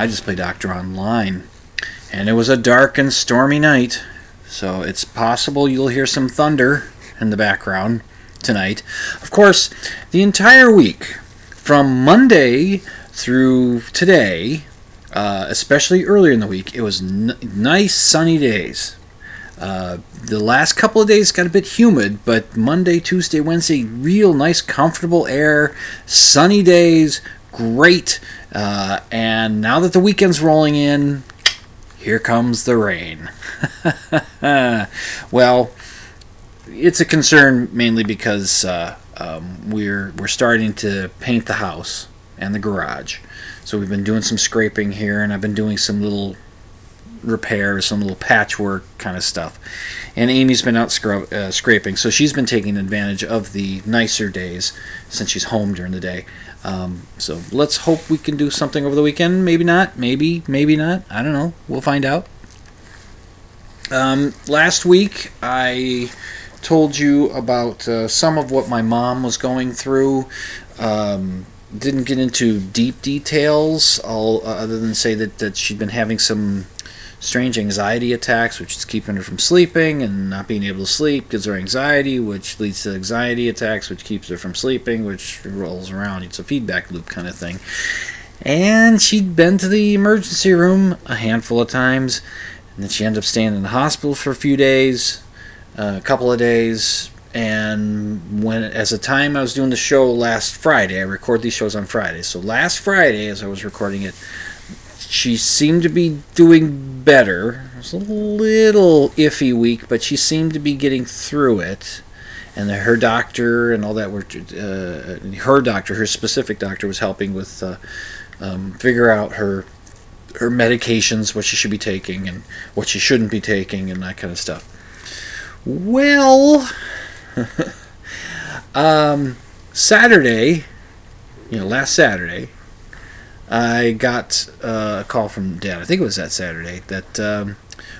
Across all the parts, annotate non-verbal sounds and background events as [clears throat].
I just play doctor online. And it was a dark and stormy night, so it's possible you'll hear some thunder in the background tonight. Of course, the entire week, from Monday through today, uh, especially earlier in the week, it was n- nice sunny days. Uh, the last couple of days got a bit humid, but Monday, Tuesday, Wednesday, real nice, comfortable air, sunny days, great. Uh, and now that the weekend's rolling in, here comes the rain. [laughs] well, it's a concern mainly because uh, um, we're we're starting to paint the house and the garage. So we've been doing some scraping here, and I've been doing some little repairs, some little patchwork kind of stuff. And Amy's been out scrub, uh, scraping, so she's been taking advantage of the nicer days since she's home during the day. Um, so let's hope we can do something over the weekend. Maybe not. Maybe, maybe not. I don't know. We'll find out. Um, last week, I told you about uh, some of what my mom was going through. Um, didn't get into deep details, all, uh, other than say that, that she'd been having some strange anxiety attacks, which is keeping her from sleeping, and not being able to sleep gives her anxiety, which leads to anxiety attacks, which keeps her from sleeping, which rolls around. It's a feedback loop kind of thing. And she'd been to the emergency room a handful of times, and then she ended up staying in the hospital for a few days, uh, a couple of days. And when, as the time I was doing the show last Friday, I record these shows on Friday. So last Friday, as I was recording it, she seemed to be doing better. It was a little iffy week, but she seemed to be getting through it. And her doctor and all that were uh, her doctor, her specific doctor, was helping with uh, um, figure out her her medications, what she should be taking, and what she shouldn't be taking, and that kind of stuff. Well, [laughs] um, Saturday, you know, last Saturday, I got uh, a call from Dad. I think it was that Saturday that, um,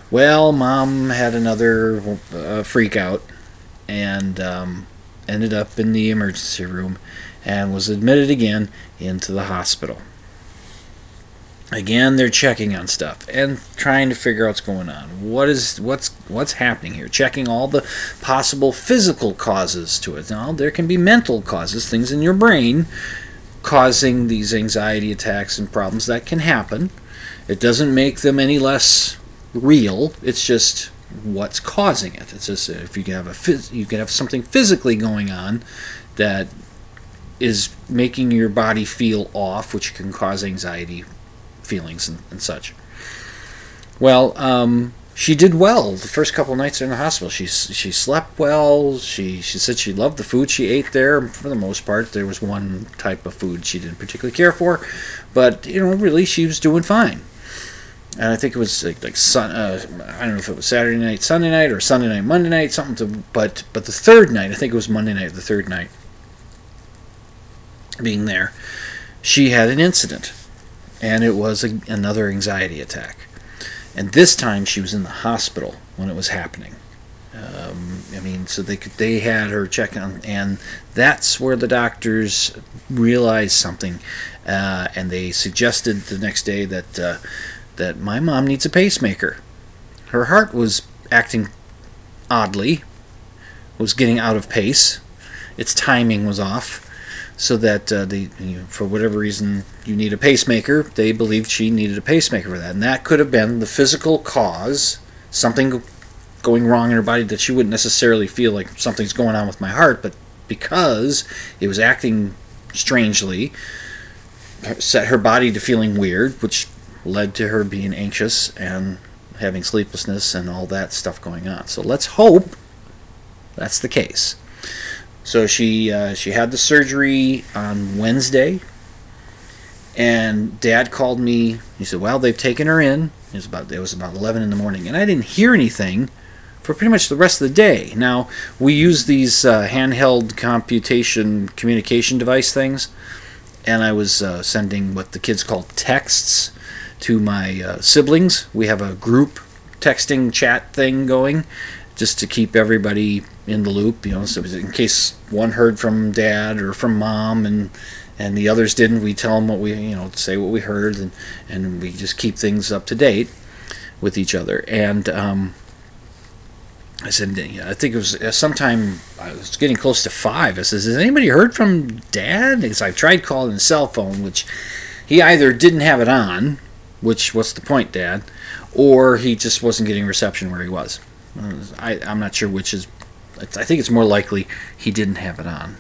well, Mom had another uh, freak out and um, ended up in the emergency room and was admitted again into the hospital. Again, they're checking on stuff and trying to figure out what's going on. What is what's what's happening here? Checking all the possible physical causes to it. Now, there can be mental causes, things in your brain causing these anxiety attacks and problems that can happen. It doesn't make them any less real. It's just what's causing it. It's just if you can have a you can have something physically going on that is making your body feel off, which can cause anxiety feelings and, and such. Well, um, she did well the first couple nights in the hospital. She she slept well. She she said she loved the food she ate there for the most part. There was one type of food she didn't particularly care for, but you know really she was doing fine. And I think it was like, like sun, uh, I don't know if it was Saturday night, Sunday night, or Sunday night, Monday night, something. To, but but the third night, I think it was Monday night, the third night, being there, she had an incident, and it was a, another anxiety attack and this time she was in the hospital when it was happening. Um, I mean, so they could, they had her check on, and that's where the doctors realized something, uh, and they suggested the next day that uh, that my mom needs a pacemaker. Her heart was acting oddly, was getting out of pace, its timing was off, so that uh, you know, for whatever reason, you need a pacemaker. They believed she needed a pacemaker for that, and that could have been the physical cause, something going wrong in her body that she wouldn't necessarily feel like something's going on with my heart, but because it was acting strangely, set her body to feeling weird, which led to her being anxious and having sleeplessness and all that stuff going on. So let's hope that's the case. So she uh, she had the surgery on Wednesday, and Dad called me. He said, "Well, they've taken her in." It was about it was about eleven in the morning, and I didn't hear anything for pretty much the rest of the day. Now we use these uh, handheld computation communication device things, and I was uh, sending what the kids call texts to my uh, siblings. We have a group texting chat thing going, just to keep everybody in the loop, you know, so in case one heard from dad or from mom and and the others didn't, we tell them what we, you know, say what we heard and and we just keep things up to date with each other. And um, I said, I think it was uh, sometime I was getting close to five. I says, has anybody heard from dad? Because I tried calling his cell phone, which he either didn't have it on, which what's the point, dad, or he just wasn't getting reception where he was. I, I'm not sure which is. I think it's more likely he didn't have it on.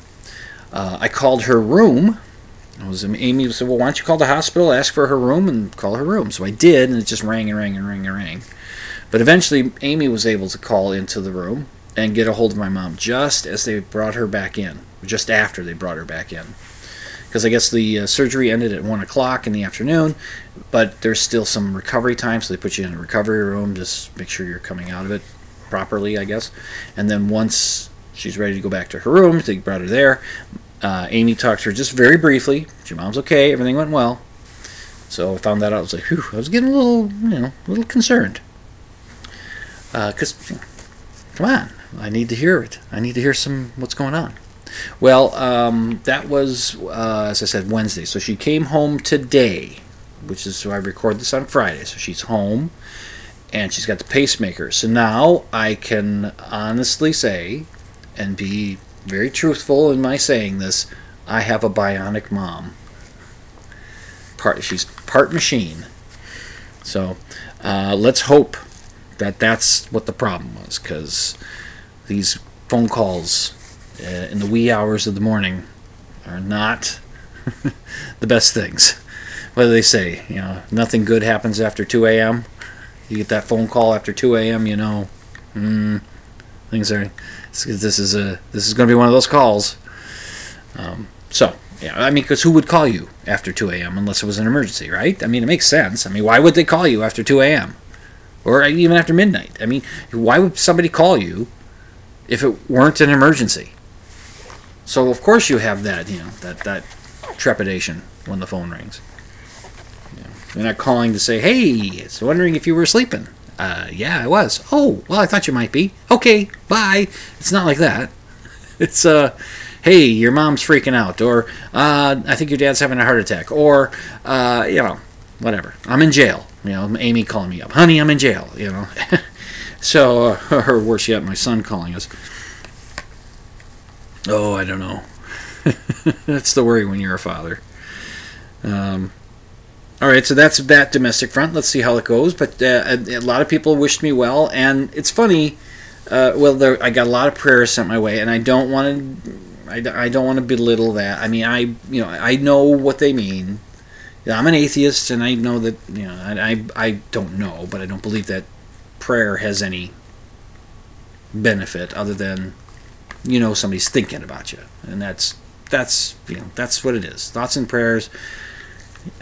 Uh, I called her room. I was Amy said, "Well, why don't you call the hospital, ask for her room, and call her room?" So I did, and it just rang and rang and rang and rang. But eventually, Amy was able to call into the room and get a hold of my mom just as they brought her back in, just after they brought her back in. Because I guess the uh, surgery ended at 1 o'clock in the afternoon, but there's still some recovery time, so they put you in a recovery room, just make sure you're coming out of it properly, I guess. And then once she's ready to go back to her room, they brought her there. Uh, Amy talked to her just very briefly. Your mom's okay. Everything went well. So I found that out. I was like, whew, I was getting a little, you know, a little concerned. Because, uh, come on, I need to hear it. I need to hear some what's going on. Well, um, that was, uh, as I said, Wednesday. So she came home today, which is so I record this on Friday. So she's home and she's got the pacemaker. So now I can honestly say and be very truthful in my saying this I have a bionic mom. Part she's part machine. So uh, let's hope that that's what the problem was because these phone calls uh, in the wee hours of the morning are not [laughs] the best things. What do they say? You know, nothing good happens after 2 a.m. You get that phone call after 2 a.m. You know, mm, things are. This is a this is going to be one of those calls. Um, so yeah, I mean, because who would call you after 2 a.m. unless it was an emergency, right? I mean, it makes sense. I mean, why would they call you after 2 a.m. or even after midnight? I mean, why would somebody call you if it weren't an emergency? So of course you have that, you know, that that trepidation when the phone rings. you're not calling to say, "Hey, it's wondering if you were sleeping." Uh, yeah, I was. Oh, well, I thought you might be. Okay, bye. It's not like that. [laughs] It's uh, hey, your mom's freaking out, or uh, I think your dad's having a heart attack, or uh, you know, whatever. I'm in jail. You know, Amy calling me up, honey, I'm in jail. You know, [laughs] so uh, [laughs] or worse yet, my son calling us. Oh, I don't know. That's the worry when you're a father. Um, all right, so that's that domestic front. Let's see how it goes. But uh, a, a, lot of people wished me well, and it's funny. Uh, well, there, I got a lot of prayers sent my way, and I don't want to. I, I don't want to belittle that. I mean, I you know I know what they mean. I'm an atheist, and I know that you know I, I I don't know, but I don't believe that prayer has any benefit other than you know somebody's thinking about you, and that's that's you know that's what it is. Thoughts and prayers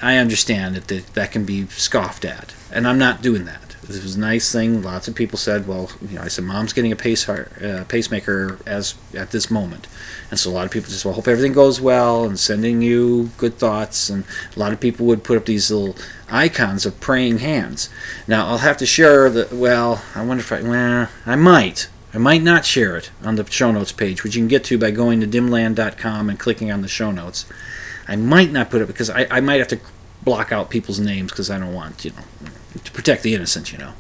I understand that the, that can be scoffed at, and I'm not doing that. This was a nice thing. Lots of people said, "Well, you know," I said, "Mom's getting a pace uh, pacemaker as at this moment," and so a lot of people just, "Well, hope everything goes well," and sending you good thoughts. And a lot of people would put up these little icons of praying hands. Now, I'll have to share that. Well, I wonder if I, well, I might. I might not share it on the show notes page, which you can get to by going to dimland.com and clicking on the show notes. I might not put it because I, I might have to block out people's names because I don't want, you know, to protect the innocent, you know.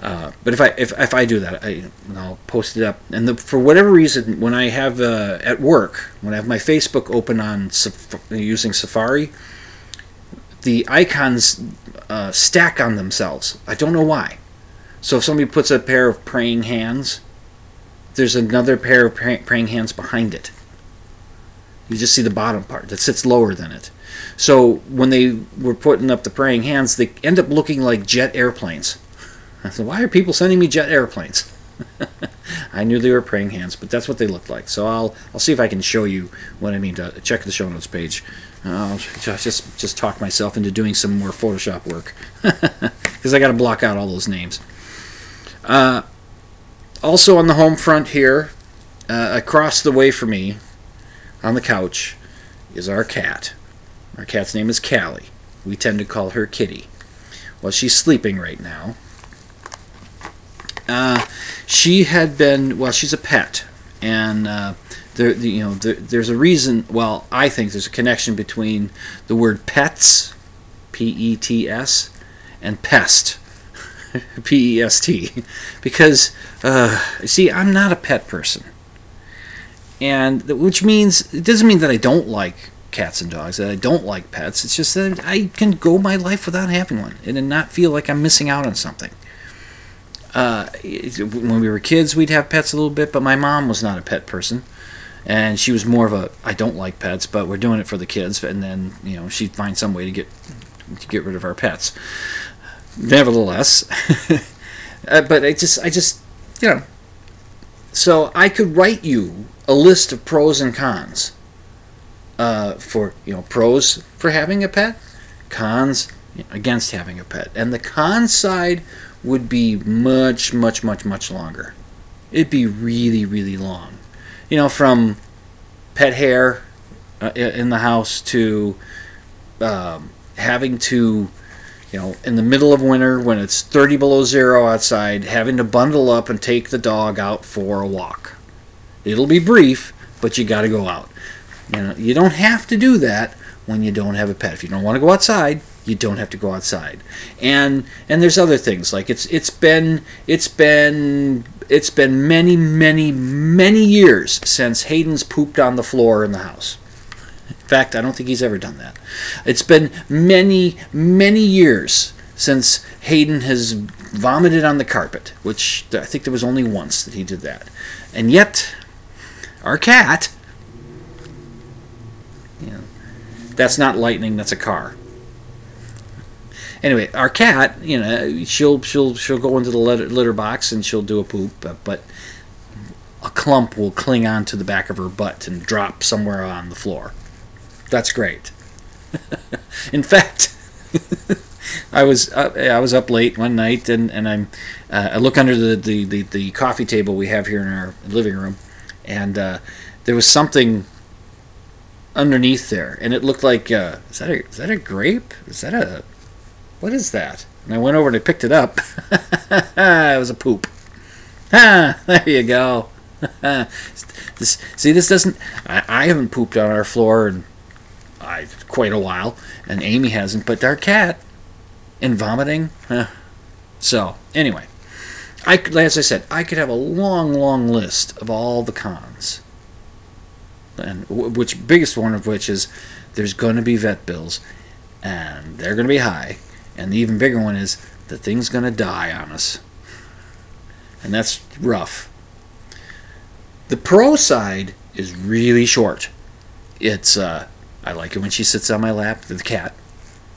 Uh, but if I if, if I do that, I I'll post it up. And the, for whatever reason, when I have uh, at work, when I have my Facebook open on using Safari, the icons uh, stack on themselves. I don't know why. So if somebody puts a pair of praying hands, there's another pair of pray- praying hands behind it. You just see the bottom part that sits lower than it. So when they were putting up the praying hands, they end up looking like jet airplanes. I said, why are people sending me jet airplanes? [laughs] I knew they were praying hands, but that's what they looked like. So I'll I'll see if I can show you what I mean. To check the show notes page. I'll just just talk myself into doing some more Photoshop work [laughs] because I got to block out all those names. Uh, also on the home front here, uh, across the way from me, on the couch, is our cat. Our cat's name is Callie. We tend to call her Kitty. Well, she's sleeping right now. Uh, she had been well. She's a pet, and uh, there, you know, there, there's a reason. Well, I think there's a connection between the word pets, P-E-T-S, and pest, [laughs] P-E-S-T, because uh, see, I'm not a pet person, and which means it doesn't mean that I don't like cats and dogs, that I don't like pets. It's just that I can go my life without having one and not feel like I'm missing out on something uh, when we were kids, we'd have pets a little bit, but my mom was not a pet person, and she was more of a I don't like pets, but we're doing it for the kids, and then you know she'd find some way to get to get rid of our pets. Nevertheless, [laughs] uh, but I just I just you know, so I could write you a list of pros and cons. Uh, for you know pros for having a pet, cons against having a pet, and the con side would be much, much, much, much longer. It'd be really, really long. You know, from pet hair uh, in the house to um, having to, you know, in the middle of winter when it's 30 below zero outside, having to bundle up and take the dog out for a walk. It'll be brief, but you got to go out. You know, you don't have to do that when you don't have a pet. If you don't want to go outside, you don't have to go outside and and there's other things like it's it's been it's been it's been many many many years since hayden's pooped on the floor in the house in fact i don't think he's ever done that it's been many many years since hayden has vomited on the carpet which i think there was only once that he did that and yet our cat know, that's not lightning that's a car anyway, our cat, you know, she'll she'll she'll go into the litter, litter box and she'll do a poop, but, but a clump will cling onto the back of her butt and drop somewhere on the floor. That's great. [laughs] In fact, [laughs] I was uh, I was up late one night and and I'm uh, I look under the, the, the, the, coffee table we have here in our living room, and uh, there was something underneath there, and it looked like uh, is that a is that a grape? Is that a what is that? And I went over and I picked it up. [laughs] it was a poop. Ah, [laughs] there you go. [laughs] this, see, this doesn't. I, I haven't pooped on our floor in I, quite a while, and Amy hasn't, but our cat and vomiting. So, anyway, I as I said, I could have a long, long list of all the cons, and which biggest one of which is there's going to be vet bills, and they're going to be high, and the even bigger one is the thing's going to die on us. And that's rough. The pro side is really short. It's, uh, I like it when she sits on my lap, the cat.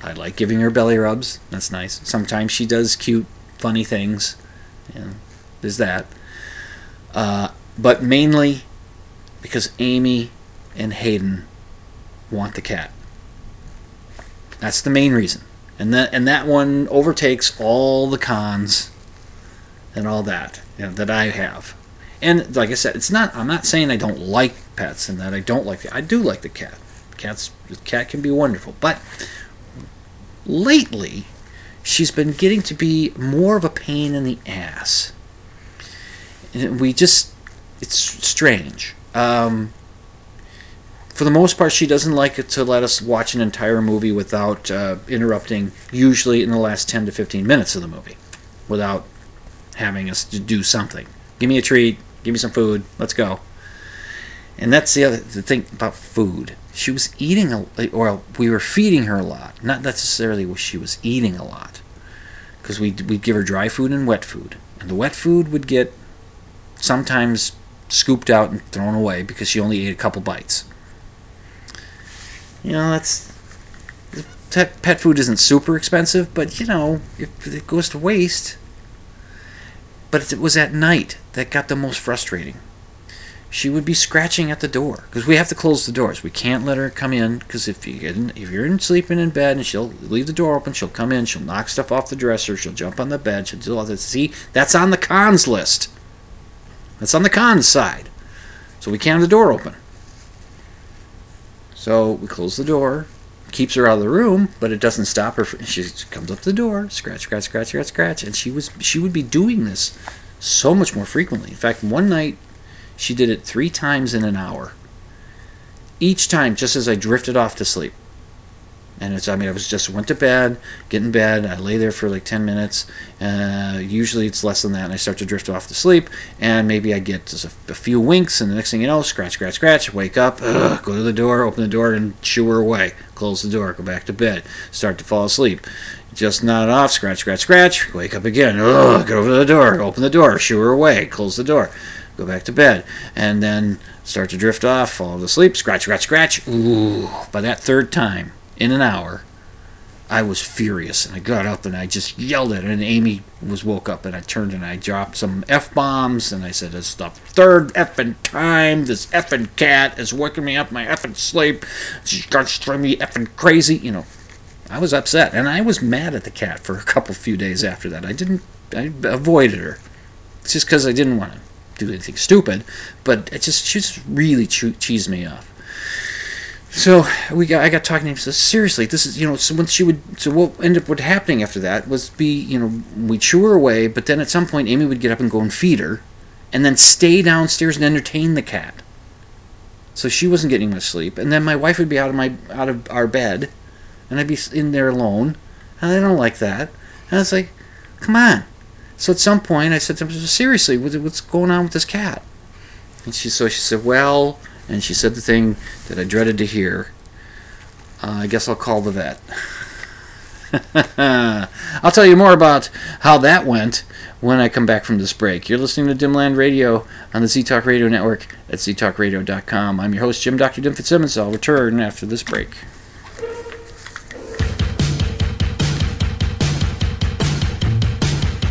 I like giving her belly rubs. That's nice. Sometimes she does cute, funny things. Yeah, there's that. Uh, but mainly because Amy and Hayden want the cat. That's the main reason and that and that one overtakes all the cons and all that you know, that I have. And like I said, it's not. I'm not saying I don't like pets and that I don't like. The, I do like the cat. Cats, the cat can be wonderful, but lately she's been getting to be more of a pain in the ass. And we just, it's strange. Um, for the most part, she doesn't like it to let us watch an entire movie without uh, interrupting, usually in the last 10 to 15 minutes of the movie, without having us to do something. Give me a treat, give me some food, let's go. And that's the other the thing about food. She was eating a, or we were feeding her a lot. Not necessarily was she was eating a lot, because we we'd give her dry food and wet food, and the wet food would get sometimes scooped out and thrown away because she only ate a couple bites. You know, that's pet food isn't super expensive, but you know, if it goes to waste. But it was at night that got the most frustrating. She would be scratching at the door because we have to close the doors. We can't let her come in because if you if you're in sleeping in bed and she'll leave the door open, she'll come in, she'll knock stuff off the dresser, she'll jump on the bed, she'll do all this. See, that's on the cons list. That's on the cons side. So we can't have the door open. So we close the door, keeps her out of the room, but it doesn't stop her. She comes up to the door, scratch, scratch, scratch, scratch, scratch, and she was she would be doing this so much more frequently. In fact, one night she did it three times in an hour. Each time, just as I drifted off to sleep. And it's, I mean, I was just went to bed, get in bed, I lay there for like 10 minutes. Uh, usually it's less than that, and I start to drift off to sleep. And maybe I get just a, a few winks, and the next thing you know, scratch, scratch, scratch, wake up, ugh, go to the door, open the door, and shoo her away. Close the door, go back to bed, start to fall asleep. Just nod off, scratch, scratch, scratch, wake up again, ugh, go over to the door, open the door, shoo her away, close the door, go back to bed. And then start to drift off, fall asleep, scratch, scratch, scratch. Ooh, by that third time, in an hour, I was furious and I got up and I just yelled at her. And Amy was woke up and I turned and I dropped some f bombs and I said, "It's the third effing time this effing cat is waking me up my effing sleep. She's driving me effing crazy." You know, I was upset and I was mad at the cat for a couple few days after that. I didn't, I avoided her. It's just because I didn't want to do anything stupid, but it just she just really cheesed me off. So we got, I got talking to him. Says seriously, this is you know. So when she would, so what ended up what happening after that was be you know we'd shoo her away, but then at some point Amy would get up and go and feed her, and then stay downstairs and entertain the cat. So she wasn't getting much sleep, and then my wife would be out of my out of our bed, and I'd be in there alone, and I don't like that. And I was like, come on. So at some point I said to her, seriously, what's going on with this cat? And she so she said, well and she said the thing that I dreaded to hear. Uh, I guess I'll call the vet. [laughs] I'll tell you more about how that went when I come back from this break. You're listening to Dimland Radio on the Z Talk Radio Network at ztalkradio.com. I'm your host, Jim Dr. Dim Fitzsimmons. I'll return after this break.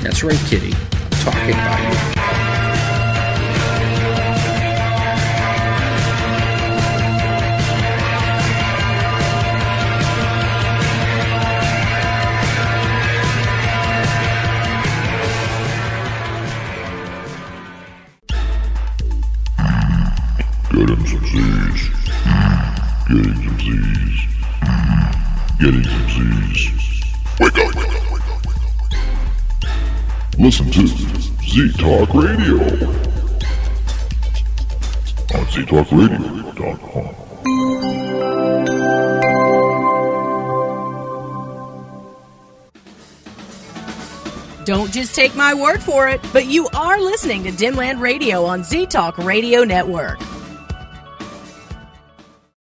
That's right, Kitty. Talking about you. Get him some Z's. Getting some Z's. Hmm. Getting some Z's. Wake up, wake up, Listen to Z Talk Radio on ztalkradio.com. Don't just take my word for it, but you are listening to Dimland Radio on Z Talk Radio Network.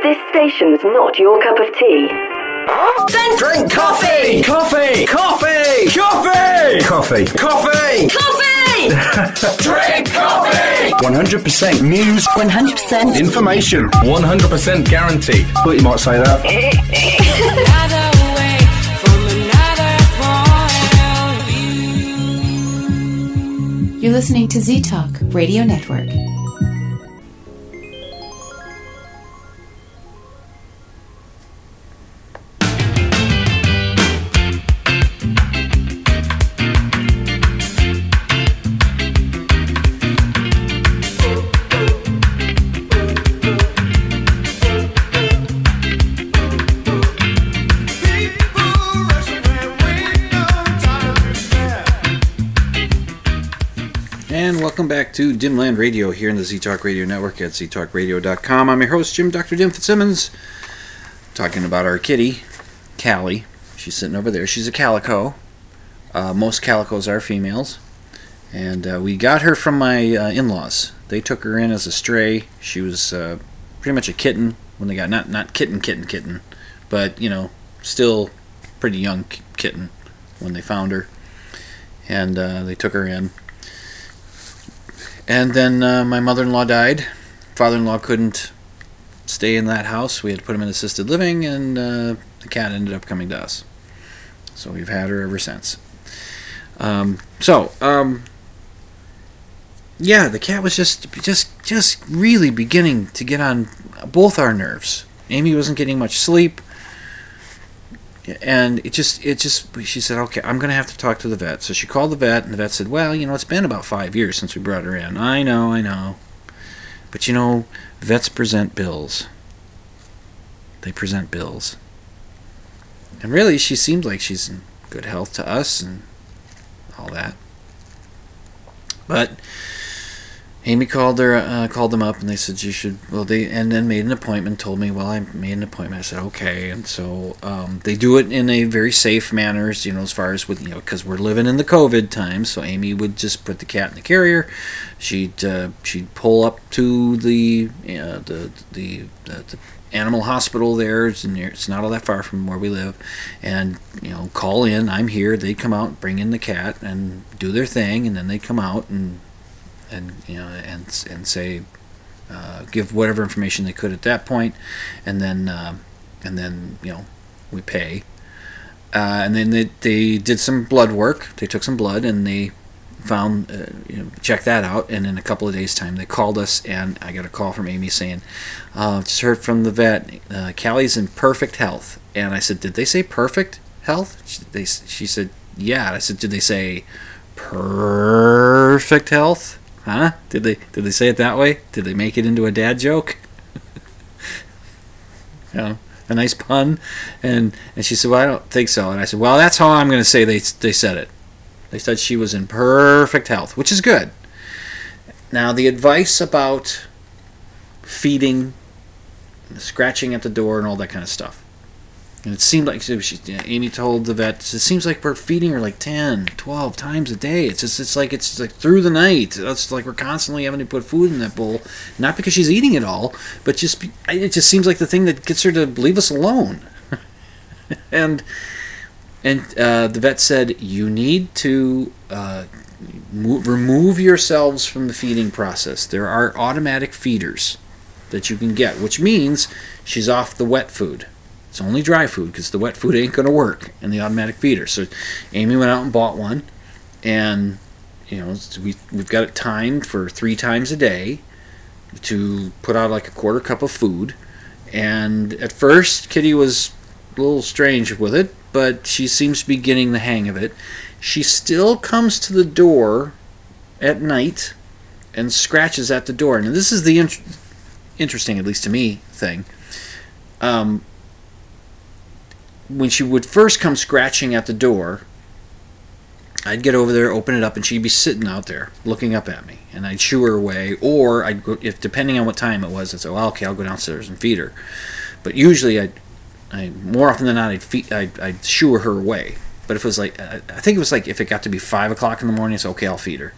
If this station was not your cup of tea, then drink coffee! Coffee! Coffee! Coffee! Coffee! Coffee! Coffee! [laughs] drink coffee! 100% news, 100% information, 100% guaranteed. Thought you might say that. [laughs] You're listening to Z Talk Radio Network. To Dimland Radio here in the Z Talk Radio Network at ztalkradio.com. I'm your host, Jim Dr. Dim Fitzsimmons, talking about our kitty, Callie. She's sitting over there. She's a calico. Uh, most calicos are females. And uh, we got her from my uh, in laws. They took her in as a stray. She was uh, pretty much a kitten when they got, not, not kitten, kitten, kitten, but, you know, still pretty young kitten when they found her. And uh, they took her in. And then uh, my mother in law died. Father in law couldn't stay in that house. We had to put him in assisted living, and uh, the cat ended up coming to us. So we've had her ever since. Um, so, um, yeah, the cat was just, just, just really beginning to get on both our nerves. Amy wasn't getting much sleep, and it just, it just, she said, okay, I'm gonna have to talk to the vet. So she called the vet, and the vet said, well, you know, it's been about five years since we brought her in. I know, I know, but you know, vets present bills. They present bills. And really, she seems like she's in good health to us and all that. But Amy called her, uh, called them up, and they said you should. Well, they and then made an appointment. Told me, well, I made an appointment. I said okay, and so um, they do it in a very safe manner. You know, as far as with you know, because we're living in the COVID times. So Amy would just put the cat in the carrier. She'd uh, she'd pull up to the the, the the the animal hospital there. It's, near, it's not all that far from where we live, and you know, call in. I'm here. They come out, bring in the cat, and do their thing, and then they come out and and you know and and say uh, give whatever information they could at that point, and then uh, and then you know we pay. Uh, and then they, they did some blood work. They took some blood and they found uh, you know checked that out. And in a couple of days' time, they called us and I got a call from Amy saying, uh, "Just heard from the vet. Uh, Callie's in perfect health." And I said, "Did they say perfect health?" She, they she said, "Yeah." And I said, "Did they say perfect health?" Huh? Did they did they say it that way? Did they make it into a dad joke? [laughs] you know, a nice pun. And and she said, "Well, I don't think so." And I said, "Well, that's how I'm going to say they they said it. They said she was in perfect health, which is good." Now, the advice about feeding, scratching at the door, and all that kind of stuff. And it seemed like she, Amy told the vet, it seems like we're feeding her like 10, 12 times a day. It's just, it's like, it's like through the night. It's like we're constantly having to put food in that bowl. Not because she's eating it all, but just, it just seems like the thing that gets her to leave us alone. [laughs] and, and uh, the vet said, you need to uh, move, remove yourselves from the feeding process. There are automatic feeders that you can get, which means she's off the wet food. It's only dry food because the wet food ain't going to work in the automatic feeder. So Amy went out and bought one, and you know we we've got it timed for three times a day to put out like a quarter cup of food. And at first, Kitty was a little strange with it, but she seems to be getting the hang of it. She still comes to the door at night and scratches at the door. Now this is the int- interesting, at least to me, thing. Um, when she would first come scratching at the door, I'd get over there, open it up, and she'd be sitting out there looking up at me, and I'd shoo her away, or I'd go, if depending on what time it was, I'd say, "Well, okay, I'll go downstairs and feed her." But usually, I'd, I more often than not, I'd feed, I'd, I'd shoo her away. But if it was like, I think it was like if it got to be five o'clock in the morning, it's okay, I'll feed her.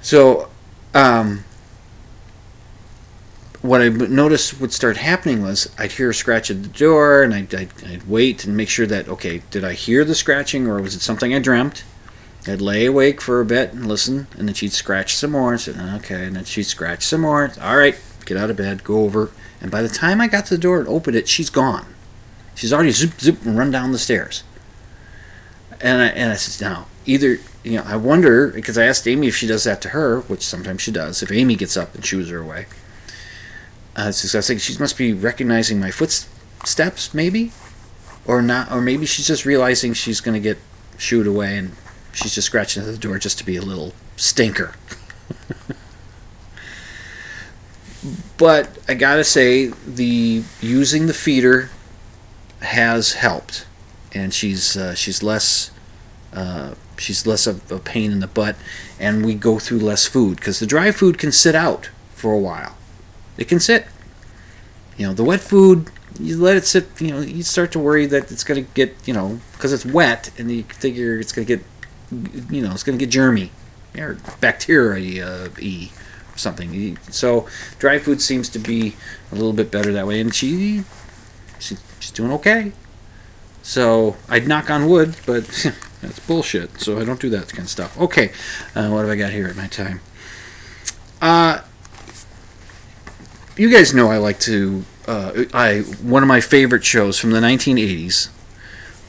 So, um, what I noticed would start happening was I'd hear a scratch at the door, and I'd, I'd, I'd, wait and make sure that okay, did I hear the scratching or was it something I dreamt? I'd lay awake for a bit and listen, and then she'd scratch some more and say, okay, and then she'd scratch some more. All right, get out of bed, go over, and by the time I got to the door and opened it, she's gone. She's already zip zip and run down the stairs. And I and I said, now either you know I wonder because I asked Amy if she does that to her, which sometimes she does. If Amy gets up and shoos her away. Uh, was thinking she must be recognizing my footsteps, maybe, or not, or maybe she's just realizing she's going to get shooed away, and she's just scratching at the door just to be a little stinker. [laughs] but I gotta say, the using the feeder has helped, and she's uh, she's less Uh, she's less of a pain in the butt, and we go through less food because the dry food can sit out for a while. It can sit. You know, the wet food, you let it sit. You know, you start to worry that it's going to get, you know, because it's wet, and you figure it's going to get, you know, it's going to get germy or bacteria e or something. So dry food seems to be a little bit better that way, and she, she she's doing okay. So I'd knock on wood, but [laughs] that's bullshit. So I don't do that kind of stuff. Okay, uh, what have I got here at my time? Uh, you guys know I like to. Uh, I one of my favorite shows from the 1980s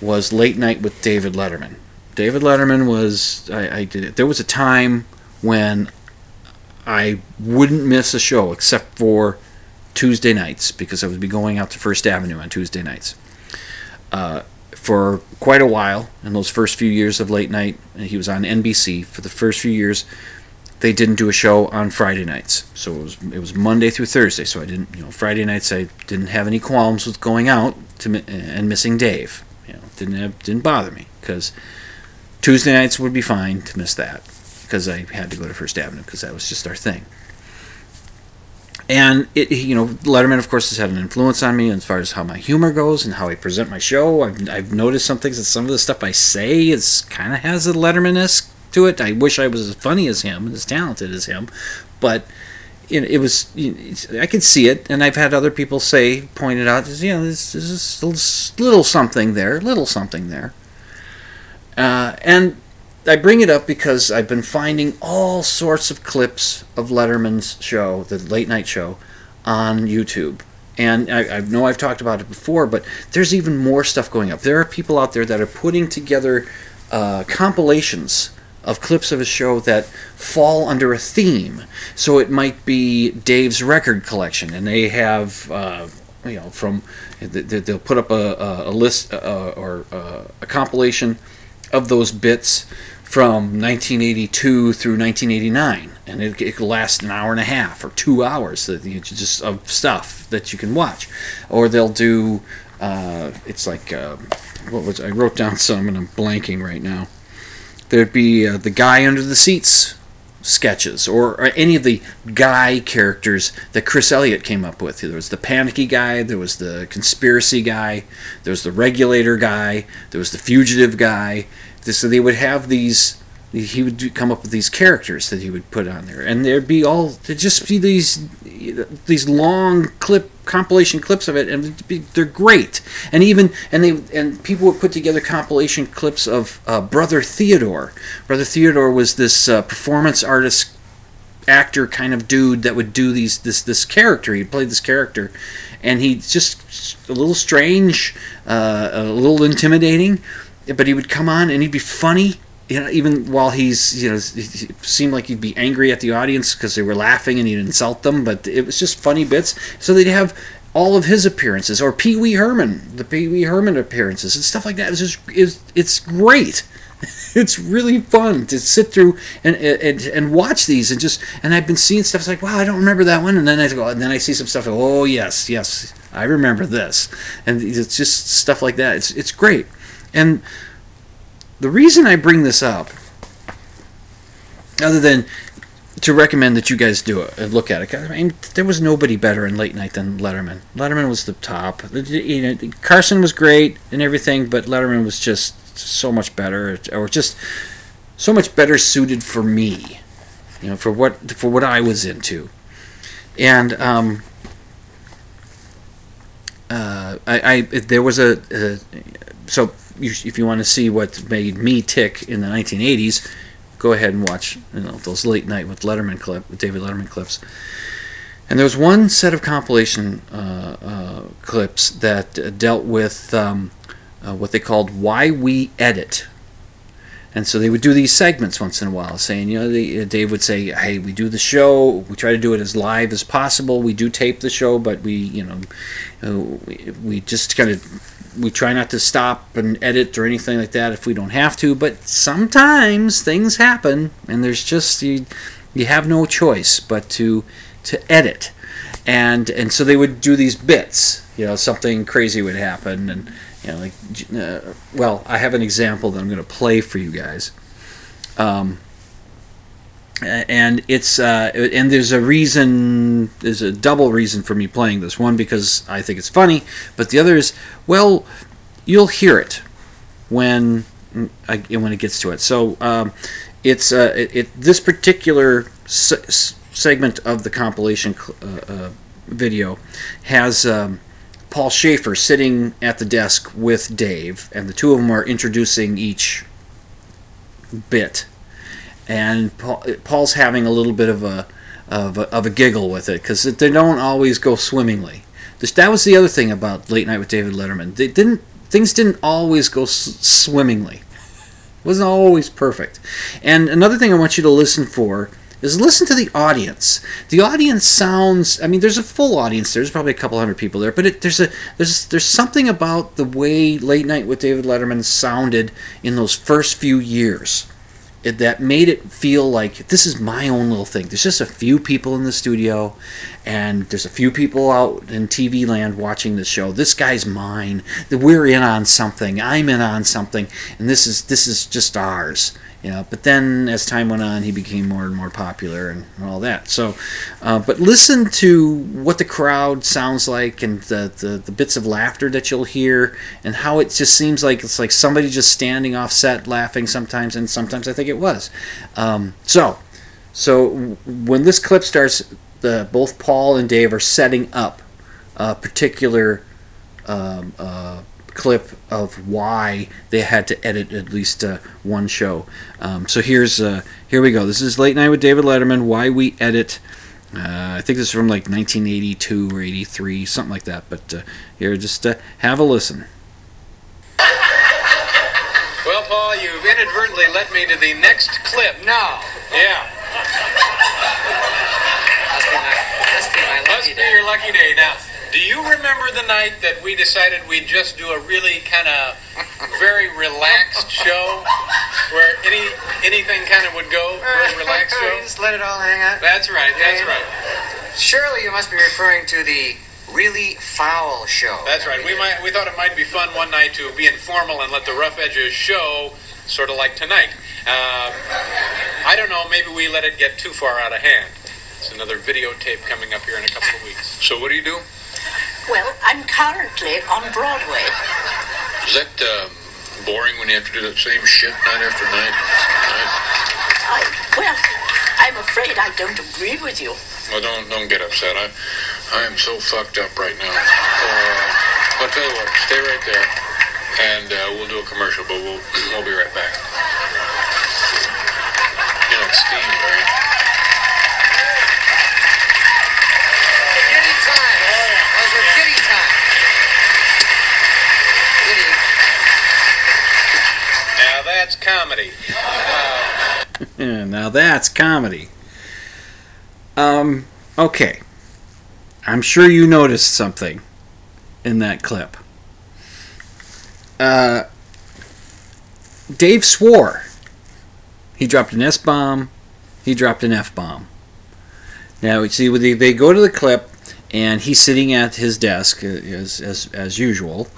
was Late Night with David Letterman. David Letterman was I, I did it. There was a time when I wouldn't miss a show except for Tuesday nights because I would be going out to First Avenue on Tuesday nights. Uh, for quite a while in those first few years of late night, he was on NBC for the first few years. They didn't do a show on Friday nights, so it was it was Monday through Thursday. So I didn't, you know, Friday nights I didn't have any qualms with going out to and missing Dave. You know, didn't have, didn't bother me because Tuesday nights would be fine to miss that because I had to go to First Avenue because that was just our thing and it you know letterman of course has had an influence on me as far as how my humor goes and how i present my show i've, I've noticed some things that some of the stuff i say is kind of has a letterman-esque to it i wish i was as funny as him and as talented as him but it was i could see it and i've had other people say pointed out you know this is little something there little something there uh, and I bring it up because I've been finding all sorts of clips of Letterman's show, the late night show, on YouTube. And I, I, know I've talked about it before, but there's even more stuff going up. There are people out there that are putting together uh, compilations of clips of a show that fall under a theme. So it might be Dave's record collection, and they have, uh, you know, from they'll put up a, a list uh, or uh, a compilation of those bits from 1982 through 1989, and it, it could last an hour and a half or two hours that you just of stuff that you can watch, or they'll do. Uh, it's like uh, what was I wrote down some and I'm blanking right now. There'd be uh, the guy under the seats sketches or, or, any of the guy characters that Chris Elliott came up with. There was the panicky guy, there was the conspiracy guy, there was the regulator guy, there was the fugitive guy, so they would have these he would do, come up with these characters that he would put on there. And there'd be all there'd just be these these long clip compilation clips of it and be, they're great. And even and they and people would put together compilation clips of uh, brother theodore. Brother theodore was this uh, performance artist actor kind of dude that would do these this this character. He played this character and he's just a little strange uh, a little intimidating but he would come on and he'd be funny you know, even while he's, you know, he seemed like he'd be angry at the audience because they were laughing and he'd insult them, but it was just funny bits. So they'd have all of his appearances, or Pee Wee Herman, the Pee Wee Herman appearances, and stuff like that. It's just, it's, it's great. [laughs] it's really fun to sit through and, and and watch these and just and I've been seeing stuff it's like wow I don't remember that one and then I go and then I see some stuff oh yes yes I remember this and it's just stuff like that it's it's great and the reason I bring this up, other than to recommend that you guys do it and look at it, I mean, there was nobody better in late night than Letterman. Letterman was the top. You know, Carson was great and everything, but Letterman was just so much better, or just so much better suited for me. You know, for what for what I was into, and um, uh, I, I there was a, a so if you want to see what made me tick in the 1980s, go ahead and watch you know those late night with Letterman clip, with David Letterman clips. And there was one set of compilation uh, uh, clips that uh, dealt with um, uh, what they called "Why We Edit." And so they would do these segments once in a while, saying, you know, uh, Dave would say, "Hey, we do the show. We try to do it as live as possible. We do tape the show, but we, you know, uh, we, we just kind of we try not to stop and edit or anything like that if we don't have to but sometimes things happen and there's just you you have no choice but to to edit and and so they would do these bits you know something crazy would happen and you know, like, uh, well, I have an example that I'm going to play for you guys. Um, and it's uh, and there's a reason there's a double reason for me playing this. One because I think it's funny but the other is well you'll hear it when I, when it gets to it. So um, it's uh, it, it, this particular se- segment of the compilation uh, uh, video has um, Paul Shaffer sitting at the desk with Dave and the two of them are introducing each bit and Paul, Paul's having a little bit of a of a, of a giggle with it because they don't always go swimmingly. This, that was the other thing about Late Night with David Letterman. They didn't things didn't always go s- swimmingly. It wasn't always perfect. And another thing I want you to listen for is listen to the audience. The audience sounds. I mean, there's a full audience. There's probably a couple hundred people there, but it, there's a there's there's something about the way Late Night with David Letterman sounded in those first few years that made it feel like this is my own little thing. There's just a few people in the studio, and there's a few people out in TV land watching the show. This guy's mine. We're in on something. I'm in on something, and this is this is just ours. You know, but then as time went on, he became more and more popular and all that. So, uh, but listen to what the crowd sounds like and the, the, the bits of laughter that you'll hear and how it just seems like it's like somebody just standing off set laughing sometimes, and sometimes I think it was. Um, so, so when this clip starts, the both Paul and Dave are setting up a particular um, uh, clip of why they had to edit at least uh, one show. Um, so here's uh, here we go. This is Late Night with David Letterman. Why we edit. Uh, I think this is from like 1982 or 83, something like that. But uh, here, just uh, have a listen. Well, Paul, you've inadvertently led me to the next clip. No. Yeah. Must be my, must be Must be your lucky day. Now, do you remember the night that we decided we'd just do a really kind of very relaxed show where any anything kind of would go for a [laughs] relaxed show? Just let it all hang out. That's right. That's right. Surely you must be referring to the really foul show. That's right. We might we thought it might be fun one night to be informal and let the rough edges show, sort of like tonight. Uh, I don't know. Maybe we let it get too far out of hand. It's another videotape coming up here in a couple of weeks. So what do you do? Well, I'm currently on Broadway. Is that um, boring when you have to do that same shit night after night? I, well, I'm afraid I don't agree with you. Well, don't don't get upset. I I am so fucked up right now. Uh, I'll tell you what. Stay right there, and uh, we'll do a commercial. But we'll we'll be right back. You know, it's steam, right? Giddy times. Those were giddy times. Giddy. Now that's comedy. [laughs] Now that's comedy. Um, okay. I'm sure you noticed something in that clip. Uh, Dave swore. He dropped an S bomb. He dropped an F bomb. Now, see, they, they go to the clip, and he's sitting at his desk uh, as, as, as usual.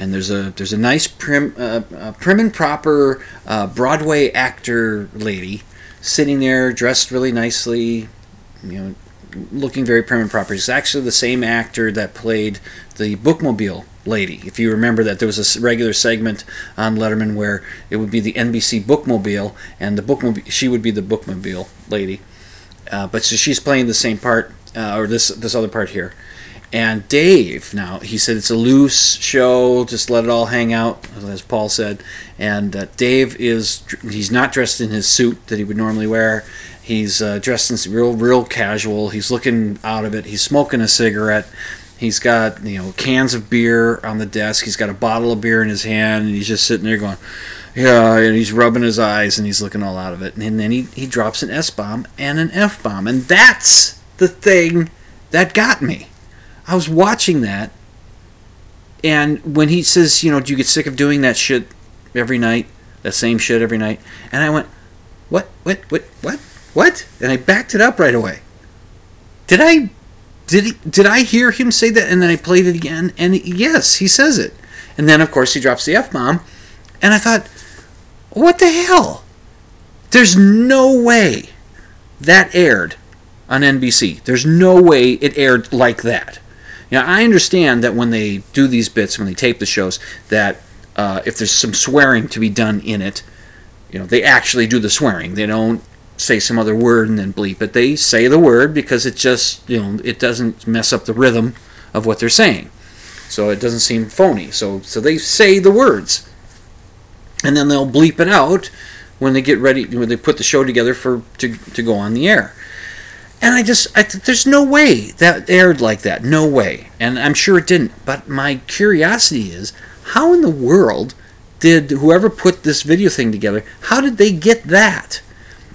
And there's a there's a nice prim uh, uh, prim and proper uh, Broadway actor lady sitting there dressed really nicely, you know, looking very prim and proper. He's actually the same actor that played the bookmobile lady. If you remember that there was a regular segment on Letterman where it would be the NBC bookmobile and the bookmobile she would be the bookmobile lady. Uh, but so she's playing the same part uh, or this this other part here. And Dave, now he said it's a loose show, just let it all hang out, as Paul said. And uh, Dave is he's not dressed in his suit that he would normally wear. He's uh, dressed in real real casual. He's looking out of it. He's smoking a cigarette. He's got you know cans of beer on the desk. He's got a bottle of beer in his hand, and he's just sitting there going, "Yeah," and he's rubbing his eyes and he's looking all out of it. And then he he drops an S bomb and an F bomb, and that's the thing that got me. I was watching that, and when he says, you know, do you get sick of doing that shit every night, that same shit every night? And I went, what, what, what, what, what? And I backed it up right away. Did I, did he, did I hear him say that? And then I played it again, and yes, he says it. And then, of course, he drops the F bomb. And I thought, what the hell? There's no way that aired on NBC. There's no way it aired like that. Now, I understand that when they do these bits, when they tape the shows, that uh, if there's some swearing to be done in it, you know, they actually do the swearing. They don't say some other word and then bleep it. They say the word because it just, you know, it doesn't mess up the rhythm of what they're saying. So it doesn't seem phony. So so they say the words. And then they'll bleep it out when they get ready when they put the show together for to to go on the air. And I just, I, there's no way that aired like that. No way. And I'm sure it didn't. But my curiosity is, how in the world did whoever put this video thing together, how did they get that?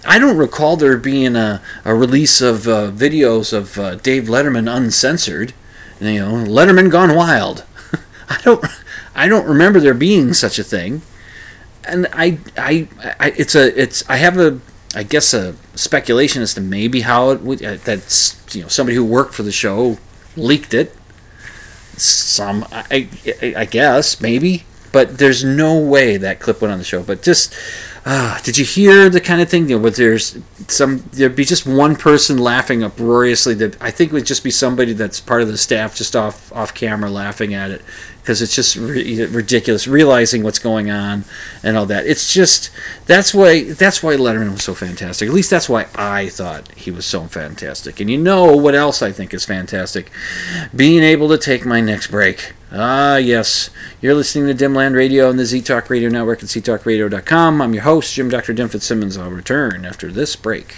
I don't recall there being a, a release of uh, videos of uh, Dave Letterman uncensored. You know, Letterman gone wild. [laughs] I don't, I don't remember there being such a thing. And I, I, I, it's a, it's, I have a, I guess a speculation as to maybe how it would. Uh, that's you know somebody who worked for the show leaked it. Some, I, I, I guess maybe, but there's no way that clip went on the show. But just uh, did you hear the kind of thing? You know, where there's some, there'd be just one person laughing uproariously. That I think would just be somebody that's part of the staff, just off off camera, laughing at it because it's just re- ridiculous. Realizing what's going on and all that. It's just that's why that's why Letterman was so fantastic. At least that's why I thought he was so fantastic. And you know what else I think is fantastic? Being able to take my next break. Ah, yes. You're listening to Dimland Radio on the Z Talk Radio Network at ztalkradio.com. I'm your host, Jim Dr. Dim Fitzsimmons. I'll return after this break.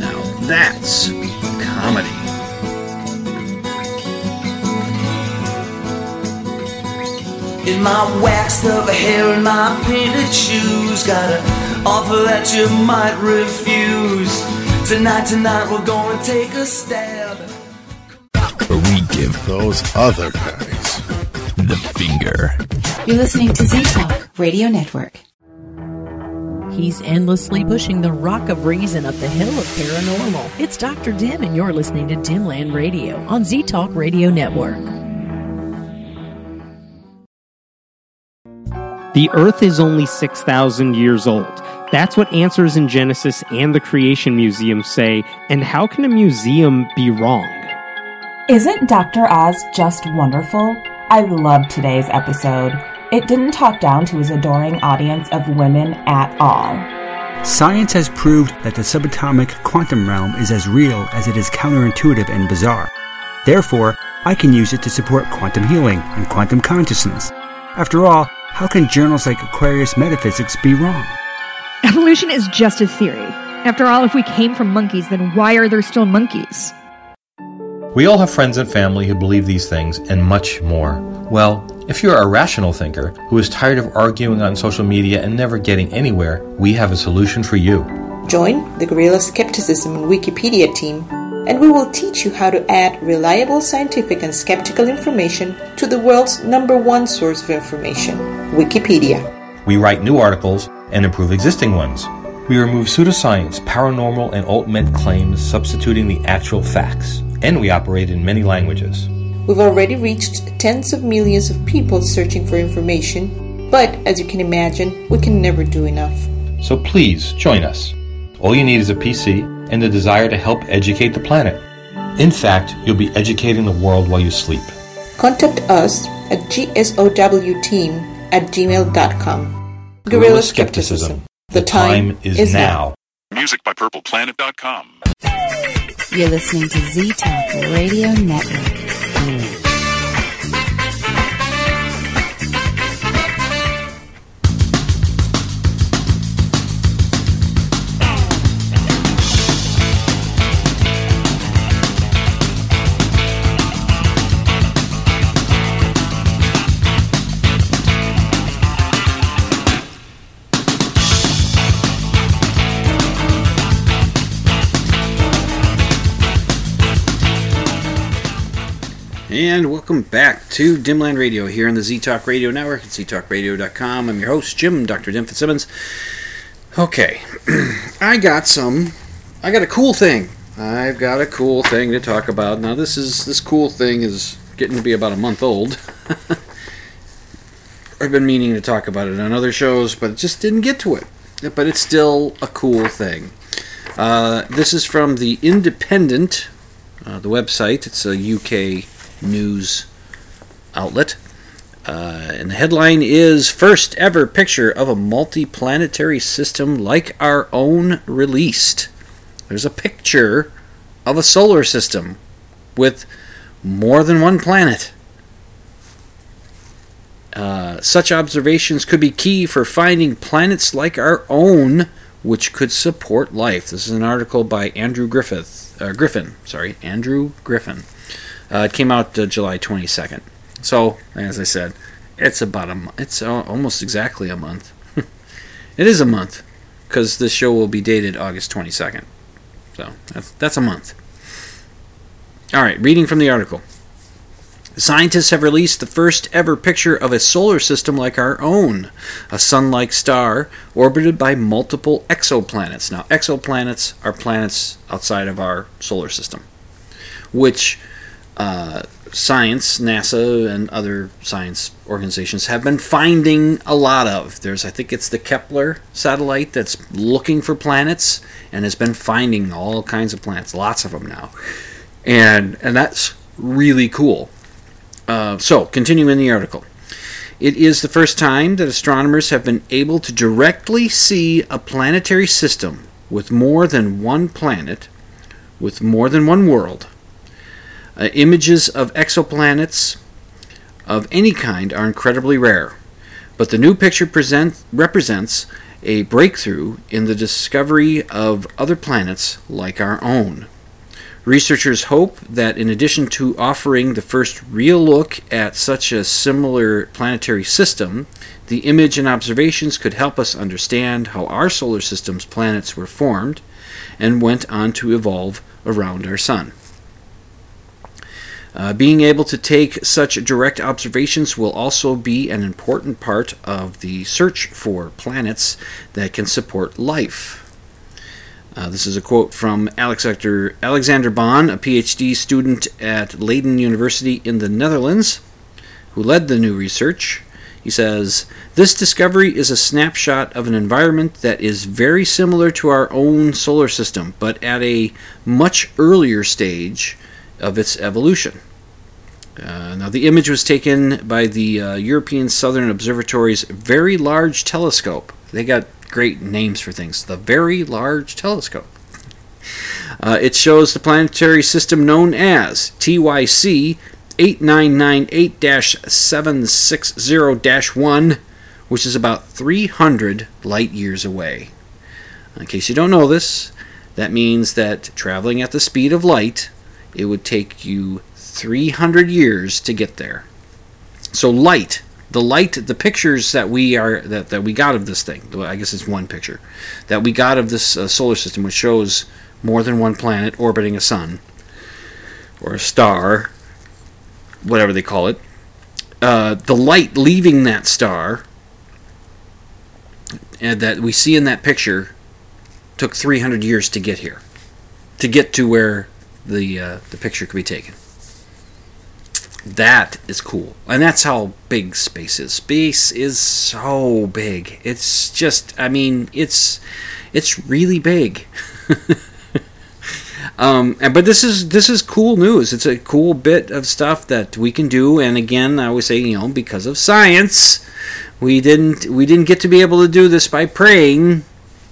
Now that's In my waxed up hair and my painted shoes, got an offer that you might refuse. Tonight, tonight, we're gonna take a stab. But we give those other guys the finger. You're listening to Z Talk Radio Network. He's endlessly pushing the rock of reason up the hill of paranormal. It's Dr. Dim, and you're listening to Dimland Radio on Z Talk Radio Network. The Earth is only 6,000 years old. That's what Answers in Genesis and the Creation Museum say, and how can a museum be wrong? Isn't Dr. Oz just wonderful? I loved today's episode. It didn't talk down to his adoring audience of women at all. Science has proved that the subatomic quantum realm is as real as it is counterintuitive and bizarre. Therefore, I can use it to support quantum healing and quantum consciousness. After all, how can journals like Aquarius Metaphysics be wrong? Evolution is just a theory. After all, if we came from monkeys, then why are there still monkeys? We all have friends and family who believe these things and much more. Well, if you're a rational thinker who is tired of arguing on social media and never getting anywhere, we have a solution for you. Join the Guerrilla Skepticism and Wikipedia team, and we will teach you how to add reliable scientific and skeptical information to the world's number one source of information, Wikipedia. We write new articles and improve existing ones. We remove pseudoscience, paranormal, and alt-med claims, substituting the actual facts. And we operate in many languages. We've already reached tens of millions of people searching for information, but as you can imagine, we can never do enough. So please join us. All you need is a PC and the desire to help educate the planet. In fact, you'll be educating the world while you sleep. Contact us at gsowteam at gmail.com. Guerrilla Skepticism. The time is now. Music by PurplePlanet.com. You're listening to Z Talk Radio Network. And welcome back to Dimland Radio here on the Z Talk Radio Network at ztalkradio.com. I'm your host, Jim, Dr. Dim Fitzsimmons. Okay, [clears throat] I got some, I got a cool thing I've got a cool thing to talk about. Now this is this cool thing is getting to be about a month old. [laughs] I've been meaning to talk about it on other shows, but it just didn't get to it. But it's still a cool thing. Uh, this is from the Independent, uh, the website. It's a UK news outlet. Uh, and the headline is First ever picture of a multi-planetary system like our own released. There's a picture of a solar system with more than one planet. Uh, such observations could be key for finding planets like our own, which could support life. This is an article by Andrew Griffith, uh, Griffin. Sorry, Andrew Griffin. Uh, it came out uh, July 22nd. So, as I said, it's about a month. It's uh, almost exactly a month. [laughs] it is a month because this show will be dated August 22nd. So that's that's a month. All right, reading from the article. Scientists have released the first ever picture of a solar system like our own, a sun like star orbited by multiple exoplanets. Now, exoplanets are planets outside of our solar system, which uh, science, NASA, and other science organizations have been finding a lot of. There's, I think it's the Kepler satellite that's looking for planets and has been finding all kinds of planets, lots of them now. And, and that's really cool. Uh, so, continuing the article. It is the first time that astronomers have been able to directly see a planetary system with more than one planet, with more than one world. Uh, images of exoplanets of any kind are incredibly rare, but the new picture present, represents a breakthrough in the discovery of other planets like our own. Researchers hope that in addition to offering the first real look at such a similar planetary system, the image and observations could help us understand how our solar system's planets were formed and went on to evolve around our sun. Uh, being able to take such direct observations will also be an important part of the search for planets that can support life. Uh, this is a quote from Alexander, Alexander Bohn, a PhD student at Leiden University in the Netherlands, who led the new research. He says, This discovery is a snapshot of an environment that is very similar to our own solar system, but at a much earlier stage of its evolution. Uh, now, the image was taken by the uh, European Southern Observatory's Very Large Telescope. They got great names for things. The Very Large Telescope. Uh, it shows the planetary system known as TYC 8998 760 1, which is about 300 light years away. In case you don't know this, that means that traveling at the speed of light, it would take you 300 years to get there. So light, the light, the pictures that we are that, that we got of this thing, I guess it's one picture that we got of this uh, solar system, which shows more than one planet orbiting a sun or a star, whatever they call it. Uh, the light leaving that star and that we see in that picture took 300 years to get here, to get to where the uh, the picture could be taken. That is cool. And that's how big space is. Space is so big. It's just I mean, it's it's really big. [laughs] um, and, but this is this is cool news. It's a cool bit of stuff that we can do. And again, I always say, you know, because of science, we didn't we didn't get to be able to do this by praying.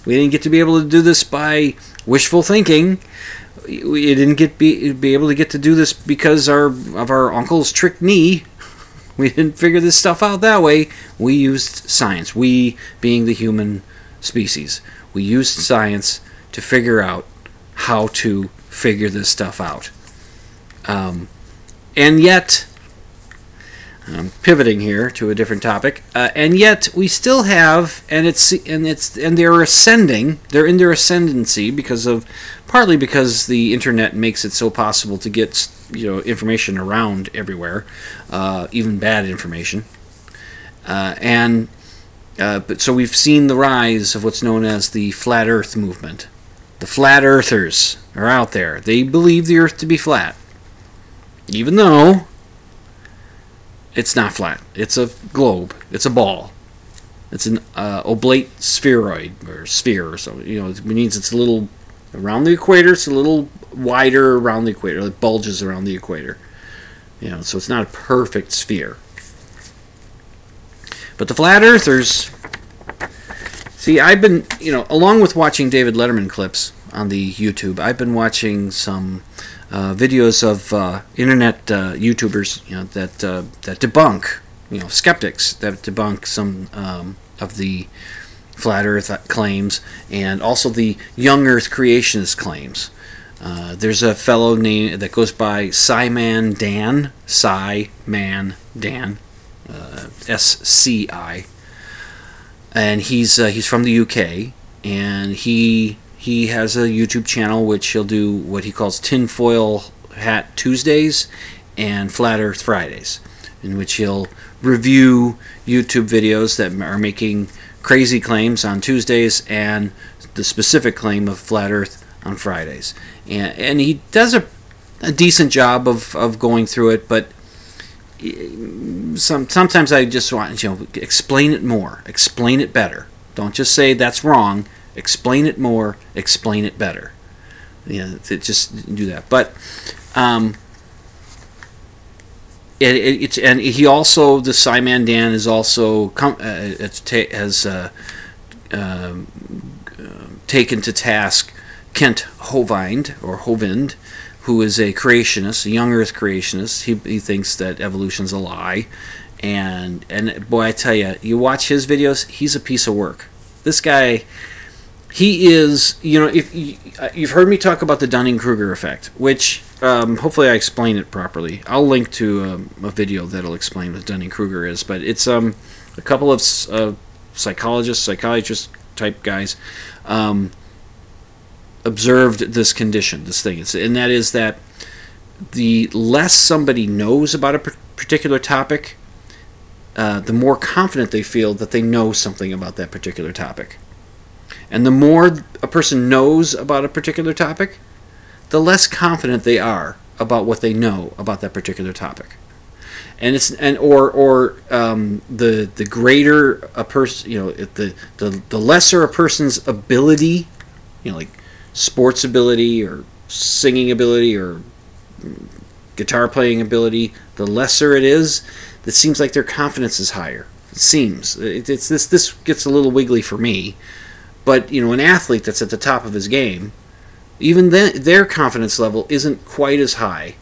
We didn't get to be able to do this by wishful thinking we didn't get be, be able to get to do this because our of our uncle's trick knee. [laughs] We didn't figure this stuff out that way. We used science. We, being the human species, we used science to figure out how to figure this stuff out. Um, and yet, I'm pivoting here to a different topic. Uh, and yet, we still have, and it's and it's and they're ascending. They're in their ascendancy because of partly because the internet makes it so possible to get you know information around everywhere, uh, even bad information. Uh, and uh, but so we've seen the rise of what's known as the flat Earth movement, the flat Earthers. are out there. They believe the Earth to be flat, even though it's not flat. It's a globe. It's a ball. It's an uh, oblate spheroid or sphere or something. You know, it means it's a little around the equator. It's a little wider around the equator. It bulges around the equator. You know, so it's not a perfect sphere. But the flat earthers, see, I've been, you know, along with watching David Letterman clips on the YouTube, I've been watching some videos of uh, internet uh, YouTubers, you know, that uh, that debunk, you know, skeptics that debunk some um, of the flat Earth claims and also the young Earth creationist claims. Uh, there's a fellow name that goes by Sci-Man Dan, Sci-Man Dan, uh, S C I, and he's uh, he's from the UK, and he he has a YouTube channel which he'll do what he calls tinfoil hat Tuesdays and flat Earth Fridays, in which he'll review YouTube videos that are making crazy claims on Tuesdays and the specific claim of flat Earth on Fridays, and and he does a a decent job of, of going through it, but eh, some sometimes I just want you know explain it more, explain it better. Don't just say that's wrong. Explain it more, explain it better. Yeah, to just do that. But um, it, it, it's and he also the Sci-Man Dan is also com- uh, ta- has uh, uh, taken to task Kent Hovind or Hovind who is a creationist, a young Earth creationist. He, he thinks that evolution's a lie, and and boy, I tell you, you watch his videos, he's a piece of work. This guy, he is. You know, if you, have heard me talk about the Dunning Kruger effect, which um, hopefully I explain it properly. I'll link to um, a video that'll explain what Dunning Kruger is, but it's um a couple of uh, psychologists, psychiatrist type guys. Um, observed this condition, this thing, it's, and that is that the less somebody knows about a particular topic, uh, the more confident they feel that they know something about that particular topic. And the more a person knows about a particular topic, the less confident they are about what they know about that particular topic. And it's and or or um, the the greater a person you know the, the the lesser a person's ability, you know like sports ability or singing ability or guitar playing ability, the lesser it is, it seems like their confidence is higher. It seems it, it's this this gets a little wiggly for me, but you know an athlete that's at the top of his game, even then their confidence level isn't quite as high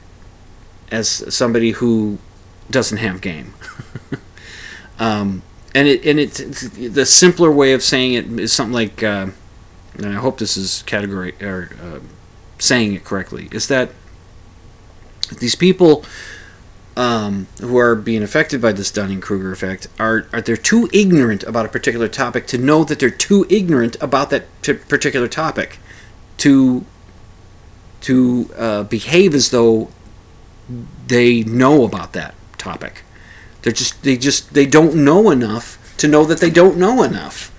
as somebody who doesn't have game. [laughs] um, and it and it the simpler way of saying it is something like. Uh, and I hope this is category or uh, saying it correctly, is that these people um, who are being affected by this Dunning-Kruger effect are are they're too ignorant about a particular topic to know that they're too ignorant about that t- particular topic to to uh, behave as though they know about that topic. They're just they just they don't know enough to know that they don't know enough.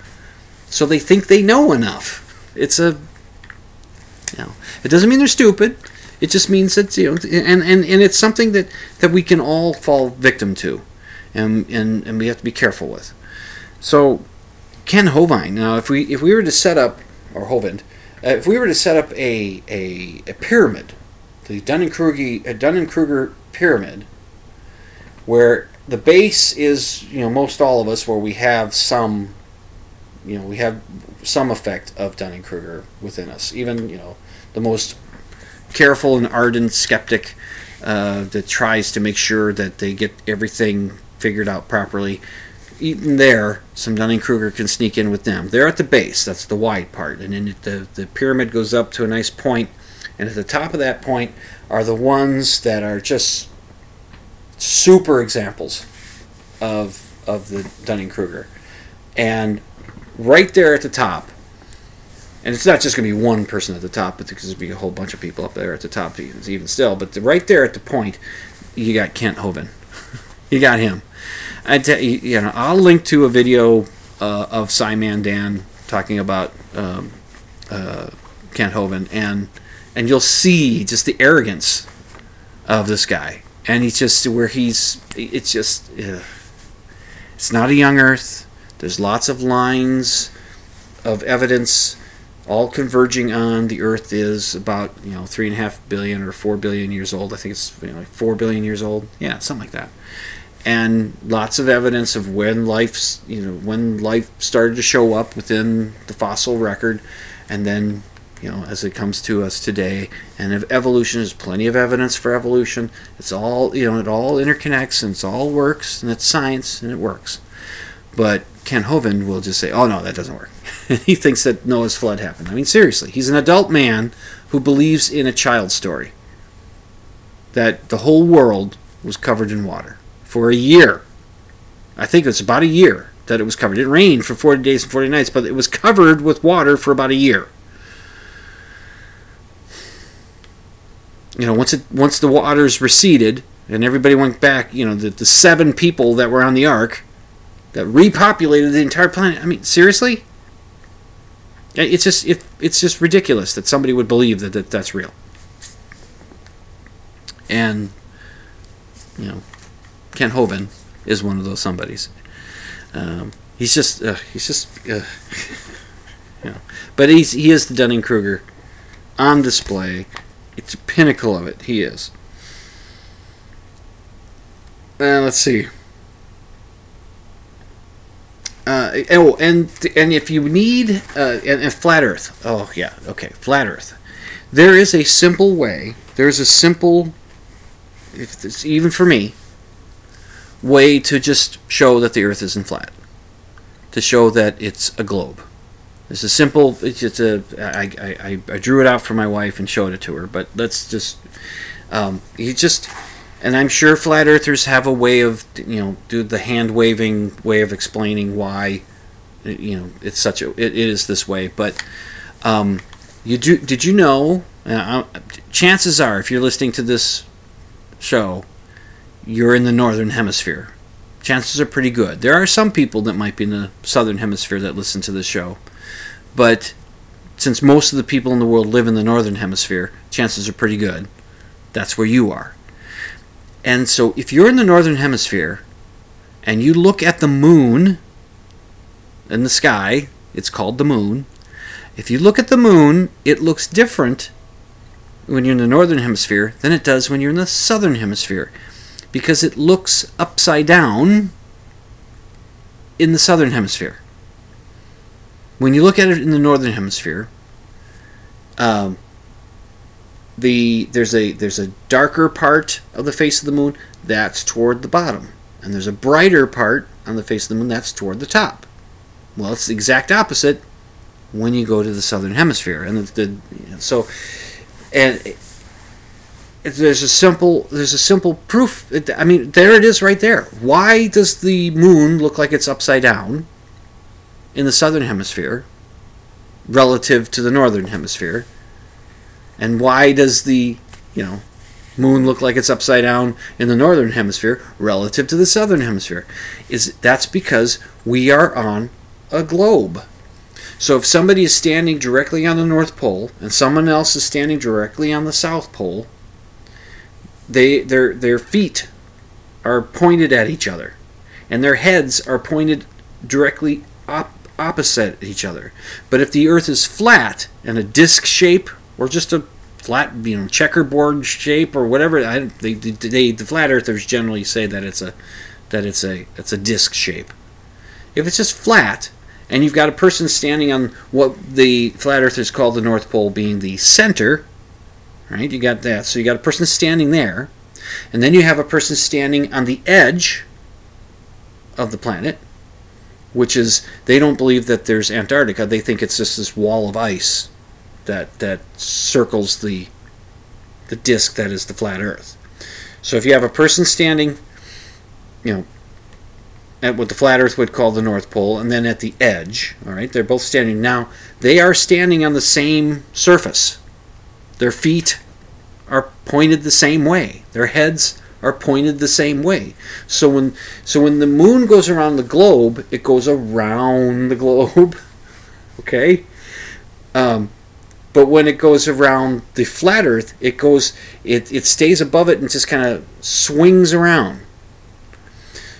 So they think they know enough it's a you know, it doesn't mean they're stupid. It just means that you know, and, and, and it's something that, that we can all fall victim to, and, and and we have to be careful with. So, Ken Hovind. Now, if we if we were to set up or Hovind, uh, if we were to set up a a, a pyramid, the Dunning Kruger Dunning Kruger pyramid, where the base is you know most all of us where we have some you know we have some effect of Dunning Kruger within us. Even you know the most careful and ardent skeptic uh, that tries to make sure that they get everything figured out properly. Even there, some Dunning Kruger can sneak in with them. They're at the base. That's the wide part, and then the the pyramid goes up to a nice point, and at the top of that point are the ones that are just super examples of of the Dunning Kruger, and right there at the top. And it's not just going to be one person at the top, but there's going to be a whole bunch of people up there at the top, even still. But right there at the point, you got Kent Hovind. [laughs] you got him. I tell you, you know, I'll link to a video uh, of Sci-Man Dan talking about um, uh, Kent Hovind, and and you'll see just the arrogance of this guy, and he's just where he's. It's just. ugh. It's not a young Earth. There's lots of lines of evidence, all converging on the Earth is about you know three and a half billion or four billion years old. I think it's you know, like four billion years old. Yeah, something like that. And lots of evidence of when life's you know when life started to show up within the fossil record, and then you know as it comes to us today. And evolution is plenty of evidence for evolution. It's all you know it all interconnects and it's all works and it's science and it works. But Ken Hovind will just say, "Oh no, that doesn't work." [laughs] he thinks that Noah's flood happened. I mean, seriously, he's an adult man who believes in a child story that the whole world was covered in water for a year. I think it's about a year that it was covered. It rained for 40 days and 40 nights, but it was covered with water for about a year. You know, once it once the waters receded and everybody went back, you know, the, the seven people that were on the ark that repopulated the entire planet. I mean, seriously? It's just it, it's just ridiculous that somebody would believe that, that that's real. And you know, Ken Hovind is one of those somebodies. Um, he's just uh, he's just uh, [laughs] you know, but he's he is the Dunning Kruger on display. It's a pinnacle of it. He is. Uh, let's see. Uh, oh, and and if you need uh, and, and flat Earth. Oh yeah, okay, flat Earth. There is a simple way. There is a simple, if it's even for me, way to just show that the Earth isn't flat. To show that it's a globe. It's a simple. It's just a. I, I, I drew it out for my wife and showed it to her. But let's just. Um, you just and I'm sure flat earthers have a way of you know do the hand waving way of explaining why you know it's such a it, it is this way. But um, you do did you know uh, chances are if you're listening to this show you're in the northern hemisphere. Chances are pretty good. There are some people that might be in the southern hemisphere that listen to this show. But since most of the people in the world live in the northern hemisphere chances are pretty good. That's where you are and so if you're in the northern hemisphere and you look at the moon in the sky, it's called the moon. If you look at the moon, it looks different when you're in the northern hemisphere than it does when you're in the southern hemisphere because it looks upside down in the southern hemisphere. When you look at it in the northern hemisphere, um, the there's a there's a darker part of the face of the moon that's toward the bottom and there's a brighter part on the face of the moon that's toward the top. Well it's the exact opposite when you go to the southern hemisphere and the, the so and there's a simple there's a simple proof i mean there it is right there. Why does the moon look like it's upside down in the southern hemisphere relative to the northern hemisphere and why does the, you know, moon look like it's upside down in the northern hemisphere relative to the southern hemisphere? Is that's because we are on a globe. So if somebody is standing directly on the North Pole and someone else is standing directly on the South Pole, they their their feet are pointed at each other and their heads are pointed directly op- opposite each other. But if the earth is flat and a disc shape or just a flat, you know, checkerboard shape or whatever. I, they, they, the flat earthers generally say that it's a that it's a it's a disc shape. If it's just flat and you've got a person standing on what the flat earthers call the North Pole being the center, right? You got that. So you got a person standing there, and then you have a person standing on the edge of the planet, which is they don't believe that there's Antarctica. They think it's just this wall of ice that that circles the the disk that is the flat Earth. So if you have a person standing, you know, at what the flat Earth would call the North Pole, and then at the edge, all right, they're both standing now. They are standing on the same surface. Their feet are pointed the same way. Their heads are pointed the same way. So when so when the moon goes around the globe, it goes around the globe. [laughs] okay. Um, But when it goes around the flat Earth, it goes, it, it stays above it and just kind of swings around.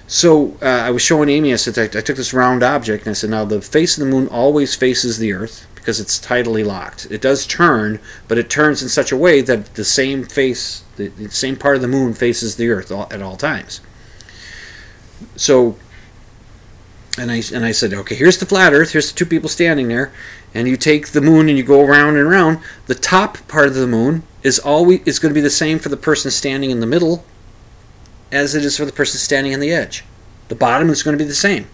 So uh, I was showing Amy. I said I, I took this round object and I said, now the face of the moon always faces the Earth because it's tidally locked. It does turn, but it turns in such a way that the same face, the, the same part of the moon faces the Earth all, at all times. So, and I and I said, okay, here's the flat Earth. Here's the two people standing there, and you take the moon and you go around and around. The top part of the moon is always is going to be the same for the person standing in the middle, as it is for the person standing on the edge. The bottom is going to be the same.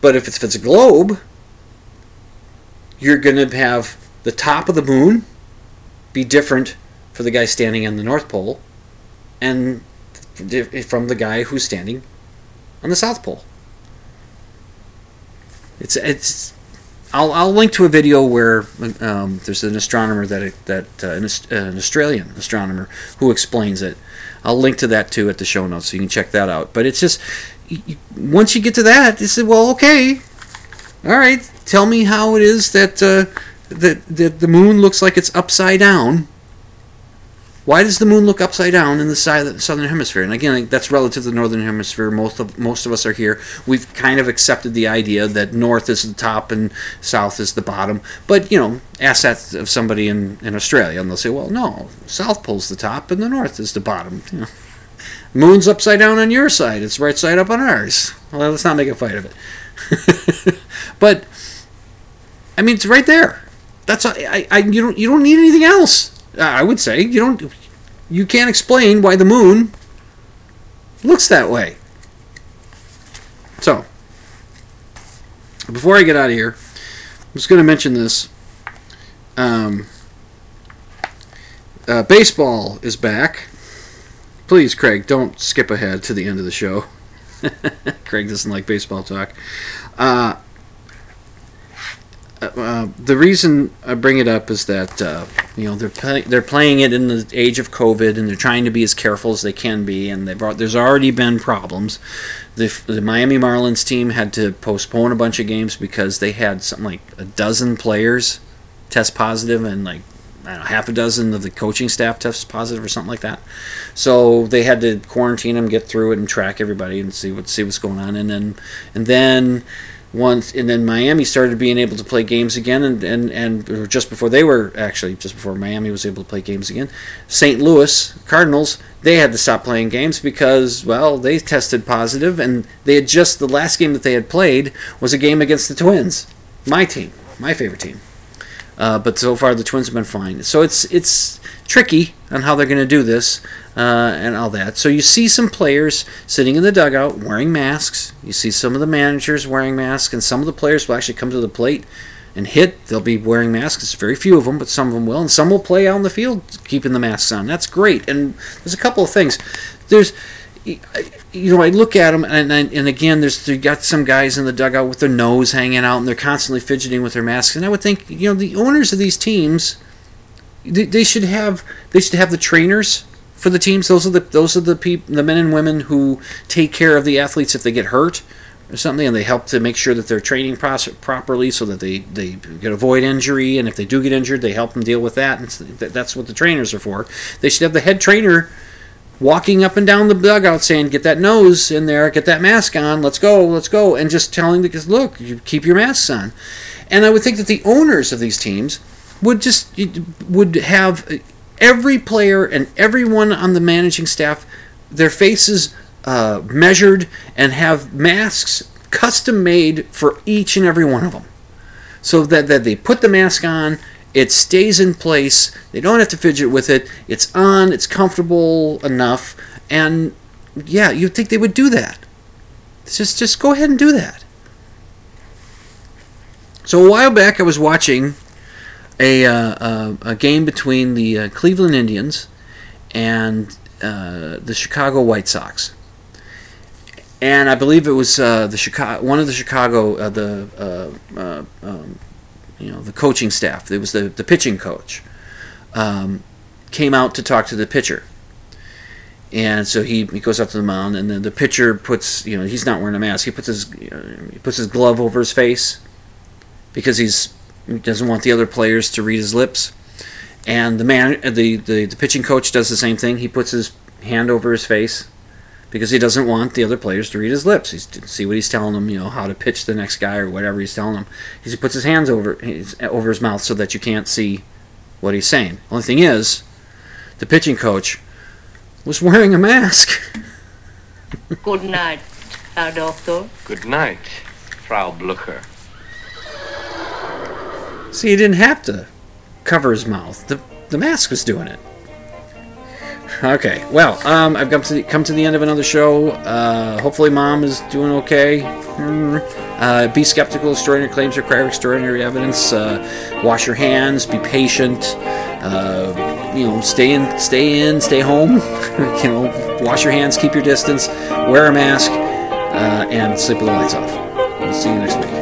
But if it's, if it's a globe, you're going to have the top of the moon be different for the guy standing on the North Pole and from the guy who's standing on the South Pole. It's it's. I'll, I'll link to a video where um, there's an astronomer that that uh, an, an, Australian astronomer who explains it. I'll link to that too at the show notes, so you can check that out. But it's just once you get to that, you say, well, okay, all right, tell me how it is that uh, that that the moon looks like it's upside down why does the moon look upside down in the southern hemisphere? And again, that's relative to the northern hemisphere. Most of most of us are here. We've kind of accepted the idea that north is the top and south is the bottom. But you know, ask that of somebody in, in Australia, and they'll say, "Well, no, South Pole's the top and the north is the bottom." You know, moon's upside down on your side. It's right side up on ours. Well, let's not make a fight of it. [laughs] but I mean, it's right there. That's I, I you don't you don't need anything else. I would say you don't. You can't explain why the moon looks that way. So, before I get out of here, I'm just going to mention this. Um, uh, baseball is back. Please, Craig, don't skip ahead to the end of the show. [laughs] Craig doesn't like baseball talk. Uh, uh, the reason I bring it up is that uh, you know they're play- they're playing it in the age of COVID and they're trying to be as careful as they can be and they've there's already been problems. The, the Miami Marlins team had to postpone a bunch of games because they had something like a dozen players test positive and like know, half a dozen of the coaching staff test positive or something like that. So they had to quarantine them, get through it, and track everybody and see what see what's going on. And then and then once and then Miami started being able to play games again and, and, and just before they were actually just before Miami was able to play games again St. Louis Cardinals they had to stop playing games because well they tested positive and they had just the last game that they had played was a game against the Twins my team my favorite team uh, but so far the Twins have been fine so it's it's tricky on how they're going to do this uh, and all that. So you see some players sitting in the dugout wearing masks. You see some of the managers wearing masks, and some of the players will actually come to the plate and hit. They'll be wearing masks. It's very few of them, but some of them will, and some will play out in the field keeping the masks on. That's great. And there's a couple of things. There's you know, I look at them, and and again, there's you got some guys in the dugout with their nose hanging out, and they're constantly fidgeting with their masks. And I would think, you know, the owners of these teams, they, they should have they should have the trainers for the teams. Those are the those are the people, the men and women who take care of the athletes if they get hurt or something, and they help to make sure that they're training properly so that they they can avoid injury. And if they do get injured, they help them deal with that. And that's what the trainers are for. They should have the head trainer walking up and down the dugout saying, "Get that nose in there, get that mask on, let's go, let's go," and just telling the kids, "Look, you keep your masks on." And I would think that the owners of these teams would just would have every player and everyone on the managing staff, their faces uh, measured and have masks custom made for each and every one of them. So that, that they put the mask on, it stays in place, they don't have to fidget with it, it's on, it's comfortable enough, and yeah, you'd think they would do that. Just, just go ahead and do that. So a while back, I was watching a, uh, a game between the uh, Cleveland Indians and uh, the Chicago White Sox. And I believe it was uh, the Chicago, one of the Chicago, uh, the um, you know, the coaching staff. It was the the pitching coach. Um, came out to talk to the pitcher. And so he, he goes up to the mound, and then the pitcher puts, you know, he's not wearing a mask. He puts his he puts his glove over his face because he's He doesn't want the other players to read his lips. And the man, the, the, the pitching coach does the same thing. He puts his hand over his face because he doesn't want the other players to read his lips. He's to see what he's telling them, you know, how to pitch the next guy or whatever he's telling them. He puts his hands over his, over his mouth so that you can't see what he's saying. Only thing is, the pitching coach was wearing a mask. [laughs] Good night, Herr Doctor. Good night, Frau Blucher. See, he didn't have to cover his mouth. The the mask was doing it. Okay, well, um, I've come to the, come to the end of another show. Uh, hopefully, mom is doing okay. Hmm. Uh, be skeptical. Of extraordinary claims require extraordinary evidence. Uh, wash your hands. Be patient. Uh, you know, stay in, stay in, stay home. [laughs] you know, wash your hands. Keep your distance. Wear a mask, uh, and sleep with the lights off. We'll see you next week.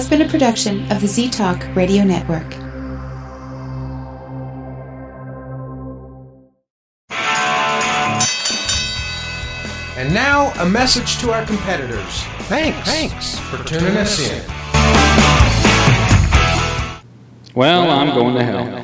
Has been a production of the Z Talk Radio Network. And now, a message to our competitors. Thanks. Thanks for tuning us in. Well, I'm going to hell.